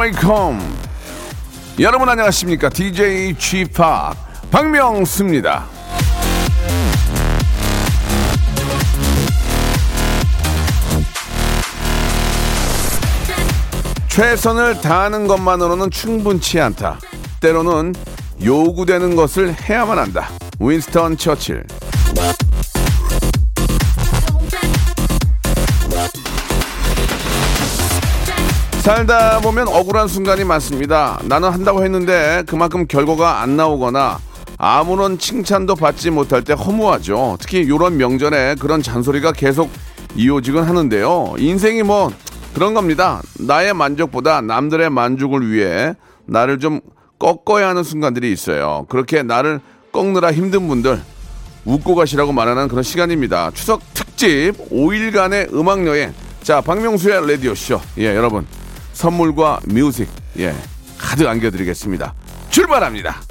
Welcome 여러분 안녕하십니까? DJ p 박명수입니다. 최선을 다하는 것만으로는 충분치 않다. 때로는 요구되는 것을 해야만 한다. 윈스턴 처칠 살다 보면 억울한 순간이 많습니다. 나는 한다고 했는데 그만큼 결과가 안 나오거나 아무런 칭찬도 받지 못할 때 허무하죠. 특히 이런 명절에 그런 잔소리가 계속 이어지곤 하는데요. 인생이 뭐 그런 겁니다. 나의 만족보다 남들의 만족을 위해 나를 좀 꺾어야 하는 순간들이 있어요. 그렇게 나를 꺾느라 힘든 분들 웃고 가시라고 말하는 그런 시간입니다. 추석 특집 5일간의 음악 여행. 자, 박명수의 라디오 쇼. 예, 여러분. 선물과 뮤직. 예. 가득 안겨 드리겠습니다. 출발합니다.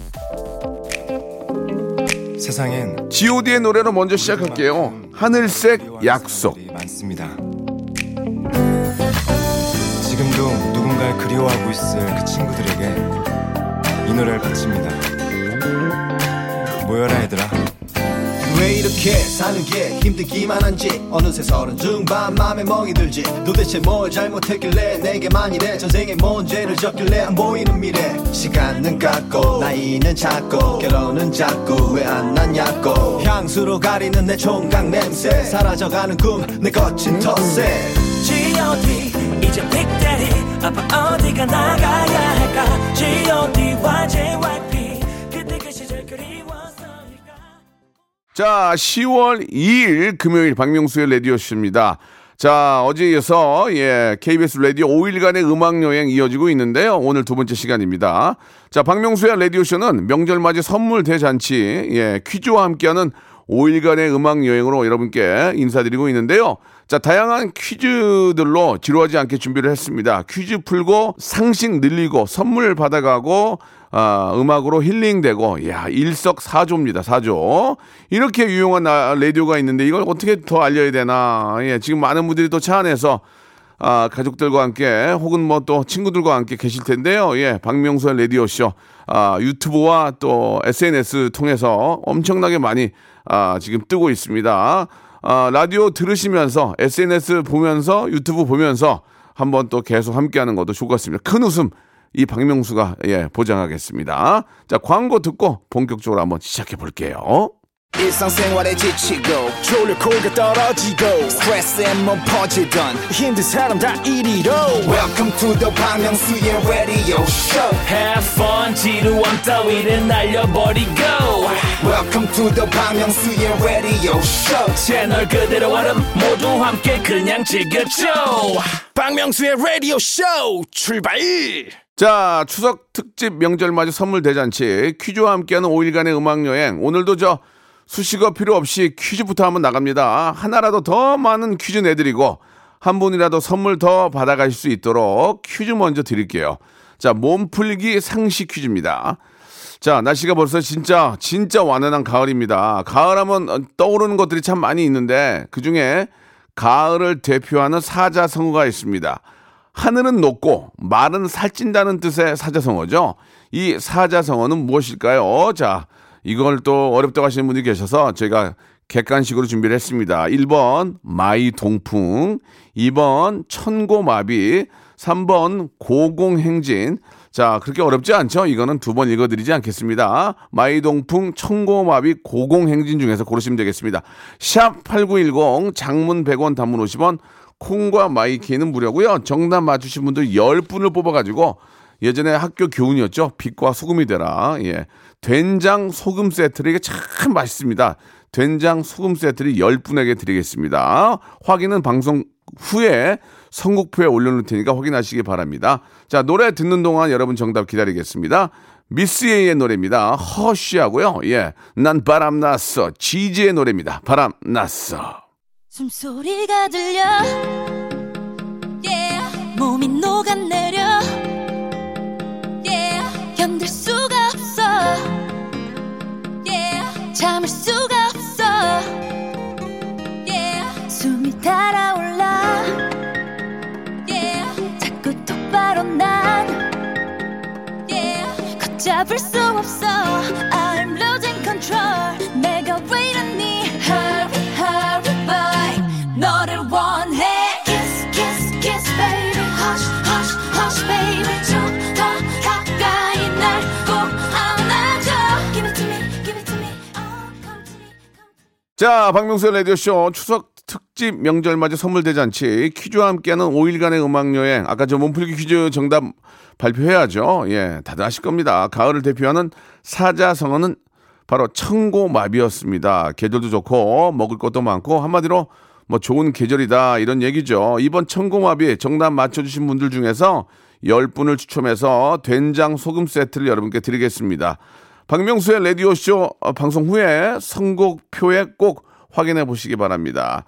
세상엔 G.O.D의 노래로 먼저 시작할게요. 하늘색 약속. 많습니다. 지금도 누군가를 그리워하고 있을 그 친구들에게 이 노래를 바칩니다. 모여라 얘들아. 왜 이렇게 사는 게 힘들기만 한지? 어느새 서른 중반 맘에 멍이 들지. 도대체 뭘 잘못했길래 내게만 이래? 전생에 뭔 죄를 졌길래 안 보이는 미래. 시간은 갔고 나이는 작고 결혼은 작고 왜안 났냐고. 향수로 가리는 내 총각 냄새. 사라져가는 꿈 내 거친 텃세. G.O.D 이제 빅데리. 아빠 어디가 나가야 할까? G.O.D와 JYP 자, 10월 2일 금요일 박명수의 라디오쇼입니다. 자, 어제 이어서, 예, KBS 라디오 5일간의 음악 여행 이어지고 있는데요. 오늘 두 번째 시간입니다. 자, 박명수의 라디오 쇼는 명절 맞이 선물 대잔치, 예, 퀴즈와 함께하는 5일간의 음악 여행으로 여러분께 인사드리고 있는데요. 자, 다양한 퀴즈들로 지루하지 않게 준비를 했습니다. 퀴즈 풀고 상식 늘리고 선물 받아가고 아, 음악으로 힐링되고, 야, 일석사조입니다, 사조. 이렇게 유용한 아, 라디오가 있는데 이걸 어떻게 더 알려야 되나. 예, 지금 많은 분들이 또 차 안에서 아, 가족들과 함께 혹은 뭐 또 친구들과 함께 계실 텐데요. 예, 박명수의 라디오 쇼. 아, 유튜브와 또 SNS 통해서 엄청나게 많이 아, 지금 뜨고 있습니다. 아, 라디오 들으시면서 SNS 보면서 유튜브 보면서 한번 또 계속 함께 하는 것도 좋을 것 같습니다. 큰 웃음 이 박명수가 예, 보장하겠습니다. 자, 광고 듣고 본격적으로 한번 시작해 볼게요. 일상생활에 지치고, 졸려 코가 떨어지고, 스트레스에 몸 퍼지던, 힘든 사람 다 이리로. welcome to the Bang Myung-soo's radio show Have fun 지루함 따위를 날려버리고 welcome to the Bang Myung-soo's radio show 채널 그대로 얼음 모두 함께 그냥 즐겨줘 박명수의 라디오 쇼 출발 자, 추석 특집 명절 맞이 선물 대잔치 퀴즈와 함께하는 5일간의 음악 여행. 오늘도 저 수식어 필요 없이 퀴즈부터 한번 나갑니다. 하나라도 더 많은 퀴즈 내드리고 한 분이라도 선물 더 받아가실 수 있도록 퀴즈 먼저 드릴게요. 자, 몸풀기 상식 퀴즈입니다. 자, 날씨가 벌써 진짜, 진짜 완연한 가을입니다. 가을하면 어, 떠오르는 것들이 참 많이 있는데, 그 중에 가을을 대표하는 사자성어가 있습니다. 하늘은 높고 말은 살찐다는 뜻의 사자성어죠. 이 사자성어는 무엇일까요? 자, 이걸 또 어렵다고 하시는 분들이 계셔서 제가 객관식으로 준비를 했습니다. 1번 마이동풍, 2번 천고마비, 3번 고공행진. 자, 그렇게 어렵지 않죠? 이거는 두 번 읽어드리지 않겠습니다. 마이동풍, 천고마비, 고공행진 중에서 고르시면 되겠습니다. 샵 8910, 장문 100원, 단문 50원, 콩과 마이케이는 무료고요. 정답 맞추신 분들 10분을 뽑아가지고 예전에 학교 교훈이었죠. 빛과 소금이 되라. 예. 된장 소금 세트를 이게 참 맛있습니다. 된장 소금 세트를 10분에게 드리겠습니다. 확인은 방송 후에 선곡표에 올려놓을 테니까 확인하시기 바랍니다. 자, 노래 듣는 동안 여러분 정답 기다리겠습니다. miss A의 노래입니다. Hush하고요. 예. 난 바람 났어. GG의 노래입니다. 바람 났어. 숨소리가 들려 yeah. 몸 몸이 녹아내려 yeah. 견딜 수가 없어 yeah. 참을 수가 없어 yeah. 숨이 달아올라 yeah. 자꾸 똑바로 난 yeah. 걷잡을 수 없어 자, 박명수의 라디오쇼 추석 특집 명절 맞이 선물 대잔치 퀴즈와 함께하는 5일간의 음악 여행. 아까 저 몸풀기 퀴즈 정답 발표해야죠. 예, 다들 아실 겁니다. 가을을 대표하는 사자성어는 바로 청고마비였습니다. 계절도 좋고 먹을 것도 많고 한마디로 뭐 좋은 계절이다 이런 얘기죠. 이번 청고마비 정답 맞춰주신 분들 중에서 10분을 추첨해서 된장 소금 세트를 여러분께 드리겠습니다. 박명수의 라디오쇼 어, 방송 후에 선곡표에 꼭 확인해 보시기 바랍니다.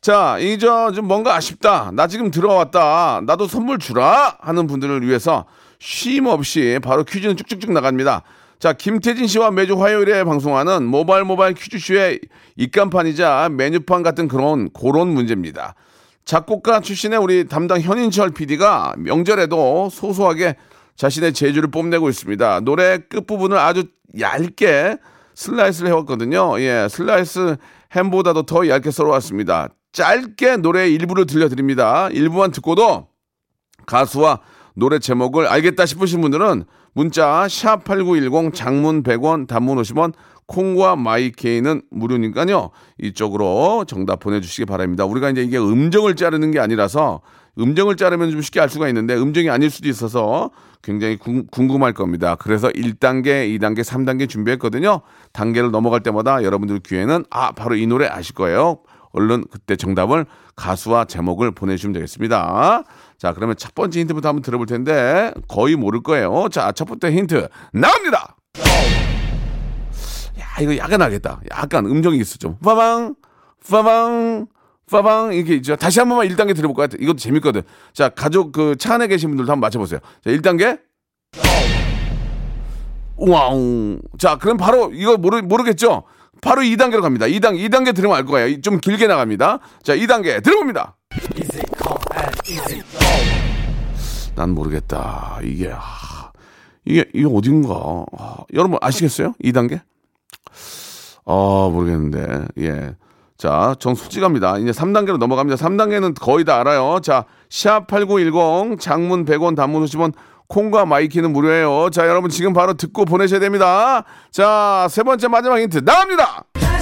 자, 이저 좀 뭔가 아쉽다. 나 지금 들어왔다. 나도 선물 주라 하는 분들을 위해서 쉼 없이 바로 퀴즈는 쭉쭉쭉 나갑니다. 자, 김태진 씨와 매주 화요일에 방송하는 모바일 모바일 퀴즈쇼의 입간판이자 메뉴판 같은 그런 그런 문제입니다. 작곡가 출신의 우리 담당 현인철 PD가 명절에도 소소하게 자신의 재주를 뽐내고 있습니다. 노래 끝부분을 아주 얇게 슬라이스를 해왔거든요. 예, 슬라이스 햄보다도 더 얇게 썰어왔습니다. 짧게 노래 일부를 들려드립니다. 일부만 듣고도 가수와 노래 제목을 알겠다 싶으신 분들은 문자 샵8910 장문 100원 단문 50원 콩과 마이케이는 무료니까요. 이쪽으로 정답 보내주시기 바랍니다. 우리가 이제 이게 음정을 자르는 게 아니라서 음정을 자르면 좀 쉽게 알 수가 있는데 음정이 아닐 수도 있어서 굉장히 궁, 궁금할 겁니다. 그래서 1단계, 2단계, 3단계 준비했거든요. 단계를 넘어갈 때마다 여러분들 귀에는 아, 바로 이 노래 아실 거예요. 얼른 그때 정답을 가수와 제목을 보내주시면 되겠습니다. 자, 그러면 첫 번째 힌트부터 한번 들어볼 텐데 거의 모를 거예요. 자, 첫 번째 힌트 나옵니다. 야, 이거 약간 나겠다. 약간 음정이 있어 좀. 빠방, 빠방, 빠방 이렇게 있죠. 다시 한 번만 1단계 들어볼까요? 이것도 재밌거든. 자, 가족 그 차 안에 계신 분들도 한번 맞춰보세요. 자, 1단계. 와우. 자, 그럼 바로 이거 모르, 모르겠죠? 바로 2단계로 갑니다. 2단, 2단계 들으면 알 거예요. 좀 길게 나갑니다. 자, 2단계 들어봅니다. 난 모르겠다. 이게, 아, 이게, 이게 어딘가. 아, 여러분 아시겠어요? 2단계? 아, 모르겠는데. 예. 자, 전 솔직합니다. 이제 3단계로 넘어갑니다. 3단계는 거의 다 알아요. 자, 샵8910 장문 100원 단문 50원 콩과 마이케이는 무료예요. 자, 여러분 지금 바로 듣고 보내셔야 됩니다. 자, 세 번째 마지막 힌트 나갑니다. 아,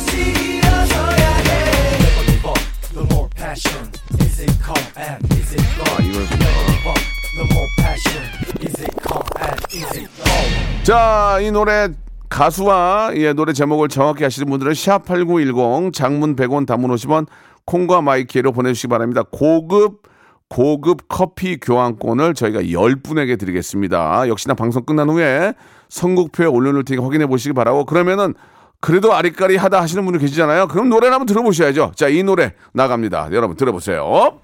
자, 이 노래 가수와 예, 노래 제목을 정확히 아시는 분들은 샵8910 장문 100원 단문 50원 콩과 마이케이로 보내주시기 바랍니다. 고급 고급 커피 교환권을 저희가 10분에게 드리겠습니다. 역시나 방송 끝난 후에 선곡표에 올려놓을 테니까 확인해 보시기 바라고 그러면은 그래도 아리까리 하다 하시는 분들 계시잖아요. 그럼 노래를 한번 들어보셔야죠. 자, 이 노래 나갑니다. 여러분 들어보세요.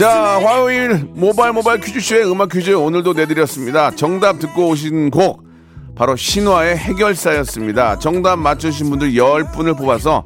자, 화요일 모바일 모바일 퀴즈쇼의 음악 퀴즈 오늘도 내드렸습니다. 정답 듣고 오신 곡 바로 신화의 해결사였습니다. 정답 맞추신 분들 10분을 뽑아서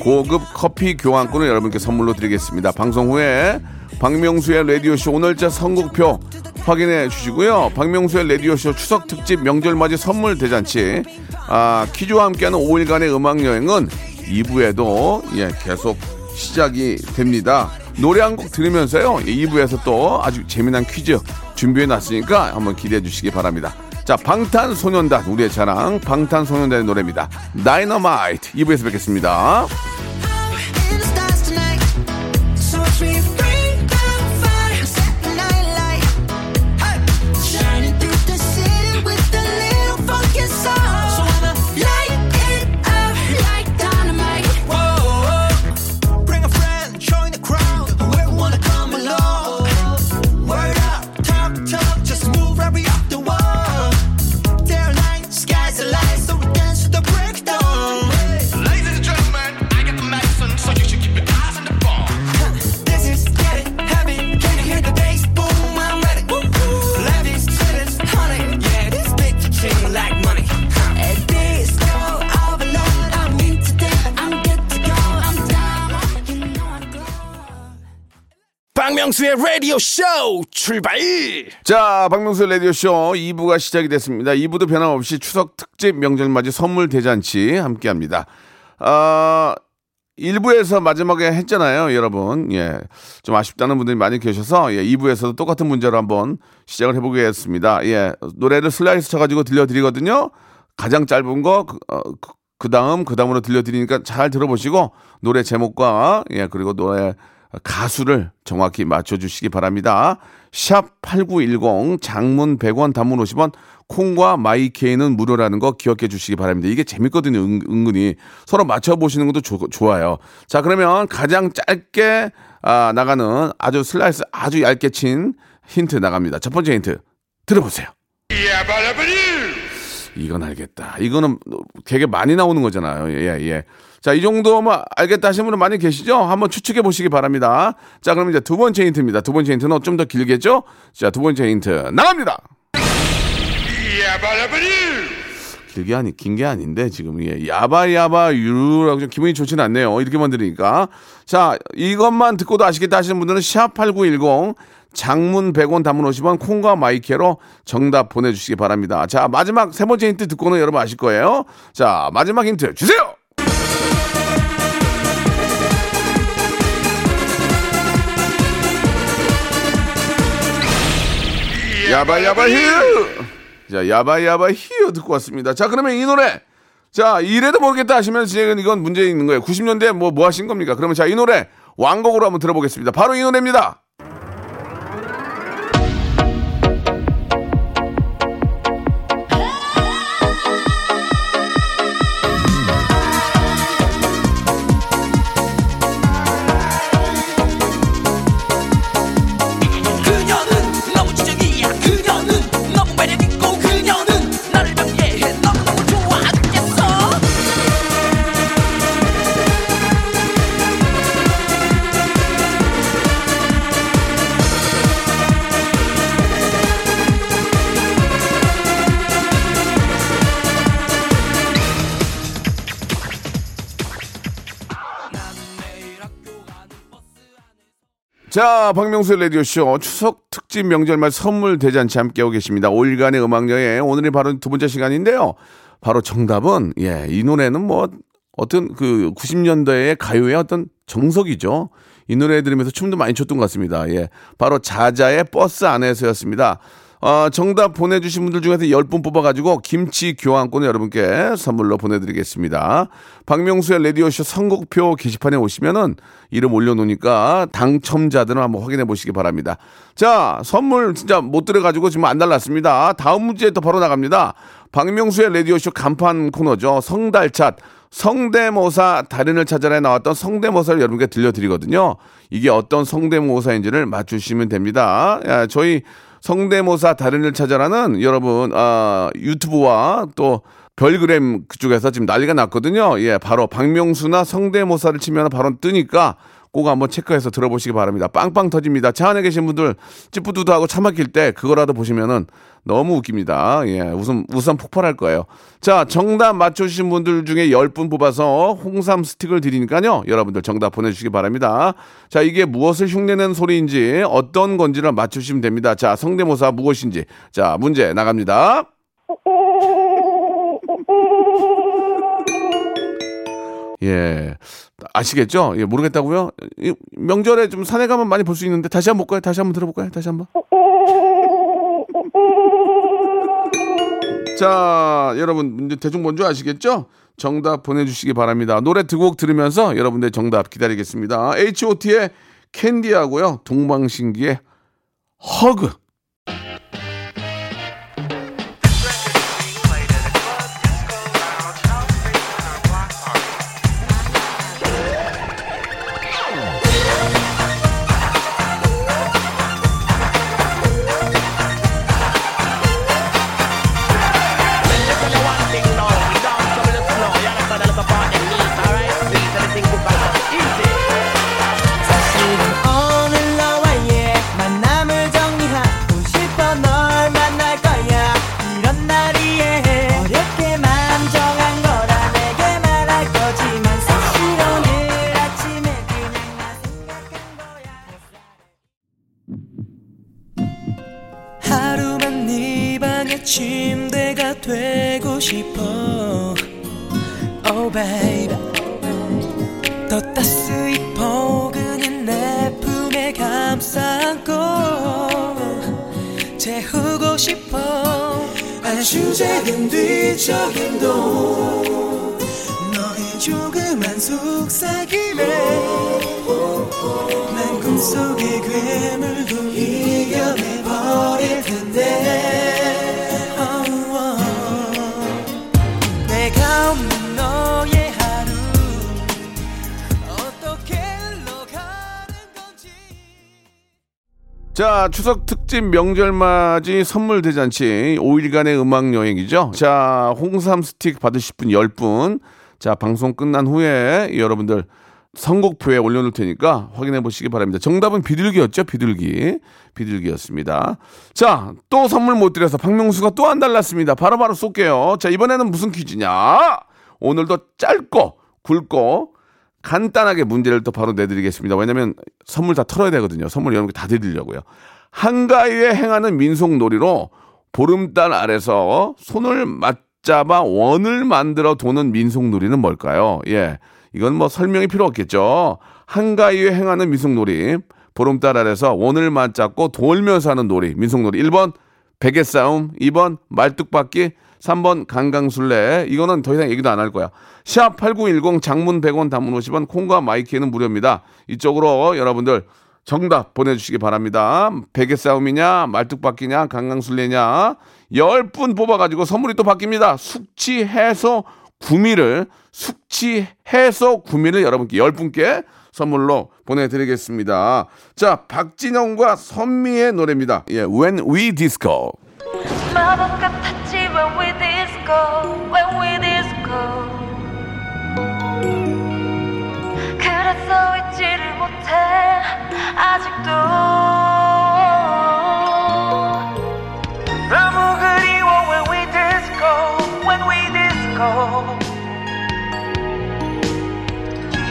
고급 커피 교환권을 여러분께 선물로 드리겠습니다. 방송 후에 박명수의 라디오쇼 오늘자 선곡표 확인해 주시고요. 박명수의 라디오쇼 추석 특집 명절 맞이 선물 대잔치 아, 퀴즈와 함께하는 5일간의 음악 여행은 2부에도 예, 계속 시작이 됩니다. 노래 한 곡 들으면서요. 2부에서 또 아주 재미난 퀴즈 준비해 놨으니까 한번 기대해 주시기 바랍니다. 자, 방탄소년단 우리의 자랑 방탄소년단의 노래입니다. 다이너마이트 2부에서 뵙겠습니다. 박명수의 라디오 쇼 출발 자, 박명수 라디오 쇼 2부가 시작이 됐습니다. 2부도 변함없이 추석 특집 명절 맞이 선물 대잔치 함께 합니다. 아, 1부에서 마지막에 했잖아요, 여러분. 예. 좀 아쉽다는 분들이 많이 계셔서, 예, 2부에서도 똑같은 문제로 한번 시작을 해보겠습니다. 예. 노래를 슬라이스 쳐가지고 들려드리거든요. 가장 짧은 거, 그, 어, 그- 그 다음, 그 다음으로 들려드리니까 잘 들어보시고, 노래 제목과, 예, 그리고 노래 가수를 정확히 맞춰주시기 바랍니다. 샵 8910 장문 100원 단문 50원 콩과 마이케이는 무료라는 거 기억해 주시기 바랍니다. 이게 재밌거든요. 은, 은근히 서로 맞춰보시는 것도 좋- 좋아요. 자 그러면 가장 짧게 아, 나가는 아주 슬라이스 아주 얇게 친 힌트 나갑니다. 첫 번째 힌트 들어보세요. 이건 알겠다. 이거는 되게 많이 나오는 거잖아요. 예, 예. 자, 이 정도면 알겠다 하시는 분은 많이 계시죠? 한번 추측해 보시기 바랍니다. 자, 그럼 이제 두 번째 힌트입니다. 두 번째 힌트는 좀 더 길겠죠? 자, 두 번째 힌트 나갑니다. 길게 아니, 긴 게 아닌데, 지금, 예. 야바야바 유라고 좀 기분이 좋지는 않네요. 이렇게만 들으니까. 자, 이것만 듣고도 아시겠다 하시는 분들은 샵8910 장문 100원 담문 50원 콩과 마이케로 정답 보내주시기 바랍니다. 자, 마지막 세 번째 힌트 듣고는 여러분 아실 거예요. 자, 마지막 힌트 주세요! 야바 야바 히어! 자, 야바 야바 히어 듣고 왔습니다. 자, 그러면 이 노래. 자, 이래도 모르겠다 하시면 지금 이건 문제 있는 거예요. 90년대 뭐, 뭐 하신 겁니까? 그러면 자, 이 노래 왕곡으로 한번 들어보겠습니다. 바로 이 노래입니다. 자, 박명수의 라디오쇼 추석 특집 명절말 선물 대잔치 함께하고 계십니다. 5일간의 음악여행. 오늘이 바로 두 번째 시간인데요. 바로 정답은, 예, 이 노래는 뭐, 어떤 그 90년대의 가요의 어떤 정석이죠. 이 노래 들으면서 춤도 많이 췄던 것 같습니다. 예. 바로 자자의 버스 안에서였습니다. 어, 정답 보내주신 분들 중에서 10분 뽑아가지고 김치 교환권을 여러분께 선물로 보내드리겠습니다. 박명수의 라디오쇼 선곡표 게시판에 오시면은 이름 올려놓으니까 당첨자들은 한번 확인해 보시기 바랍니다. 자, 선물 진짜 못 들어가지고 지금 안 달랐습니다. 다음 문제 또 바로 나갑니다. 박명수의 라디오쇼 간판 코너죠. 성달찻. 성대모사 달인을 찾아내 나왔던 성대모사를 여러분께 들려드리거든요. 이게 어떤 성대모사인지를 맞추시면 됩니다. 야, 저희 성대모사 달인을 찾아라는 여러분 아, 유튜브와 또 별그램 그쪽에서 지금 난리가 났거든요. 예, 바로 박명수나 성대모사를 치면 바로 뜨니까 꼭 한번 체크해서 들어보시기 바랍니다. 빵빵 터집니다. 차 안에 계신 분들 찌뿌두두하고 차 막힐 때 그거라도 보시면은 너무 웃깁니다. 예, 웃음, 웃음 폭발할 거예요. 자, 정답 맞춰주신 분들 중에 10분 뽑아서 홍삼 스틱을 드리니까요. 여러분들 정답 보내주시기 바랍니다. 자, 이게 무엇을 흉내낸 소리인지 어떤 건지를 맞추시면 됩니다. 자, 성대모사 무엇인지. 자, 문제 나갑니다. 예. 아시겠죠? 예, 모르겠다고요? 이 명절에 좀 산에 가면 많이 볼 수 있는데 다시 한번 볼까요? 다시 한번 들어볼까요? 다시 한번. 자, 여러분 이제 대충 뭔지 아시겠죠? 정답 보내주시기 바랍니다. 노래 두 곡 들으면서 여러분들 정답 기다리겠습니다. H.O.T의 캔디하고요, 동방신기의 허그. 아주 작은 뒤척임도 너의 조그만 속삭임에 난 꿈속의 괴물도 자, 추석 특집 명절 맞이 선물 대잔치 5일간의 음악 여행이죠. 자, 홍삼 스틱 받으실 분 10분. 자, 방송 끝난 후에 여러분들 선곡표에 올려놓을 테니까 확인해 보시기 바랍니다. 정답은 비둘기였죠? 비둘기. 비둘기였습니다. 자, 또 선물 못 드려서 박명수가 또 안 달랐습니다. 바로바로 쏠게요. 자, 이번에는 무슨 퀴즈냐? 오늘도 짧고 굵고 간단하게 문제를 또 바로 내드리겠습니다. 왜냐면 선물 다 털어야 되거든요. 선물 여러분께 다 드리려고요. 한가위에 행하는 민속놀이로 보름달 아래서 손을 맞잡아 원을 만들어 도는 민속놀이는 뭘까요? 예. 이건 뭐 설명이 필요 없겠죠. 한가위에 행하는 민속놀이. 보름달 아래서 원을 맞잡고 돌면서 하는 놀이. 민속놀이. 1번 베개 싸움, 2번 말뚝박기, 3번 강강술래. 이거는 더 이상 얘기도 안 할 거야. 샵 8910 장문 100원 단문 50원 콩과 마이케이는 무료입니다. 이쪽으로 여러분들 정답 보내주시기 바랍니다. 베개 싸움이냐, 말뚝박기냐, 강강술래냐. 10분 뽑아가지고 선물이 또 바뀝니다. 숙취 해소 구미를, 숙취 해소 구미를 여러분께 10분께 선물로 보내드리겠습니다. 자, 박진영과 선미의 노래입니다. 예, When We Disco. Disco when we disco 그래서 잊지를 못해 아직도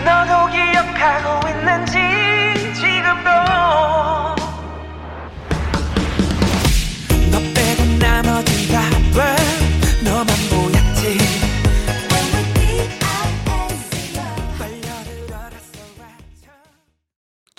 너도 기억하고 있는지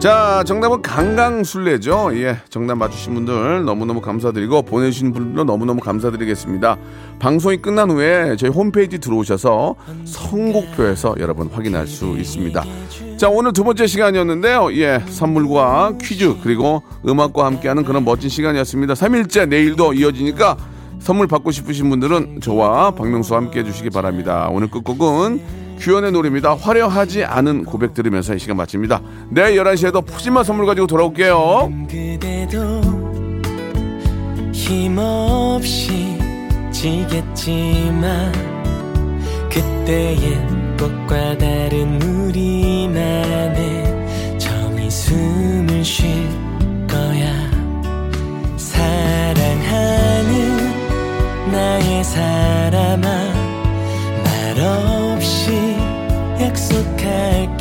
자, 정답은 강강술래죠. 예, 정답 맞추신 분들 너무너무 감사드리고 보내주신 분들도 너무너무 감사드리겠습니다. 방송이 끝난 후에 저희 홈페이지 들어오셔서 선곡표에서 여러분 확인할 수 있습니다. 자, 오늘 두 번째 시간이었는데요. 예, 선물과 퀴즈 그리고 음악과 함께하는 그런 멋진 시간이었습니다. 3일째 내일도 이어지니까 선물 받고 싶으신 분들은 저와 박명수와 함께 해주시기 바랍니다. 오늘 끝곡은 규현의 노래입니다. 화려하지 않은 고백 들으면서 이 시간 마칩니다. 내일 11시에도 푸짐한 선물 가지고 돌아올게요. 힘없이 지겠지만 그때의 꽃과 다른 우리만의 정이 숨을 쉴 거야 사랑하는 나의 사람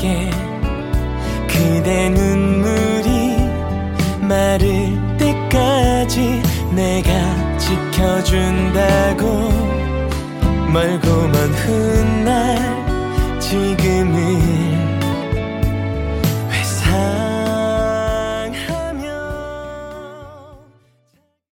게 그대 눈물이 마를 때까지 내가 지켜준다고 멀고 먼 훗날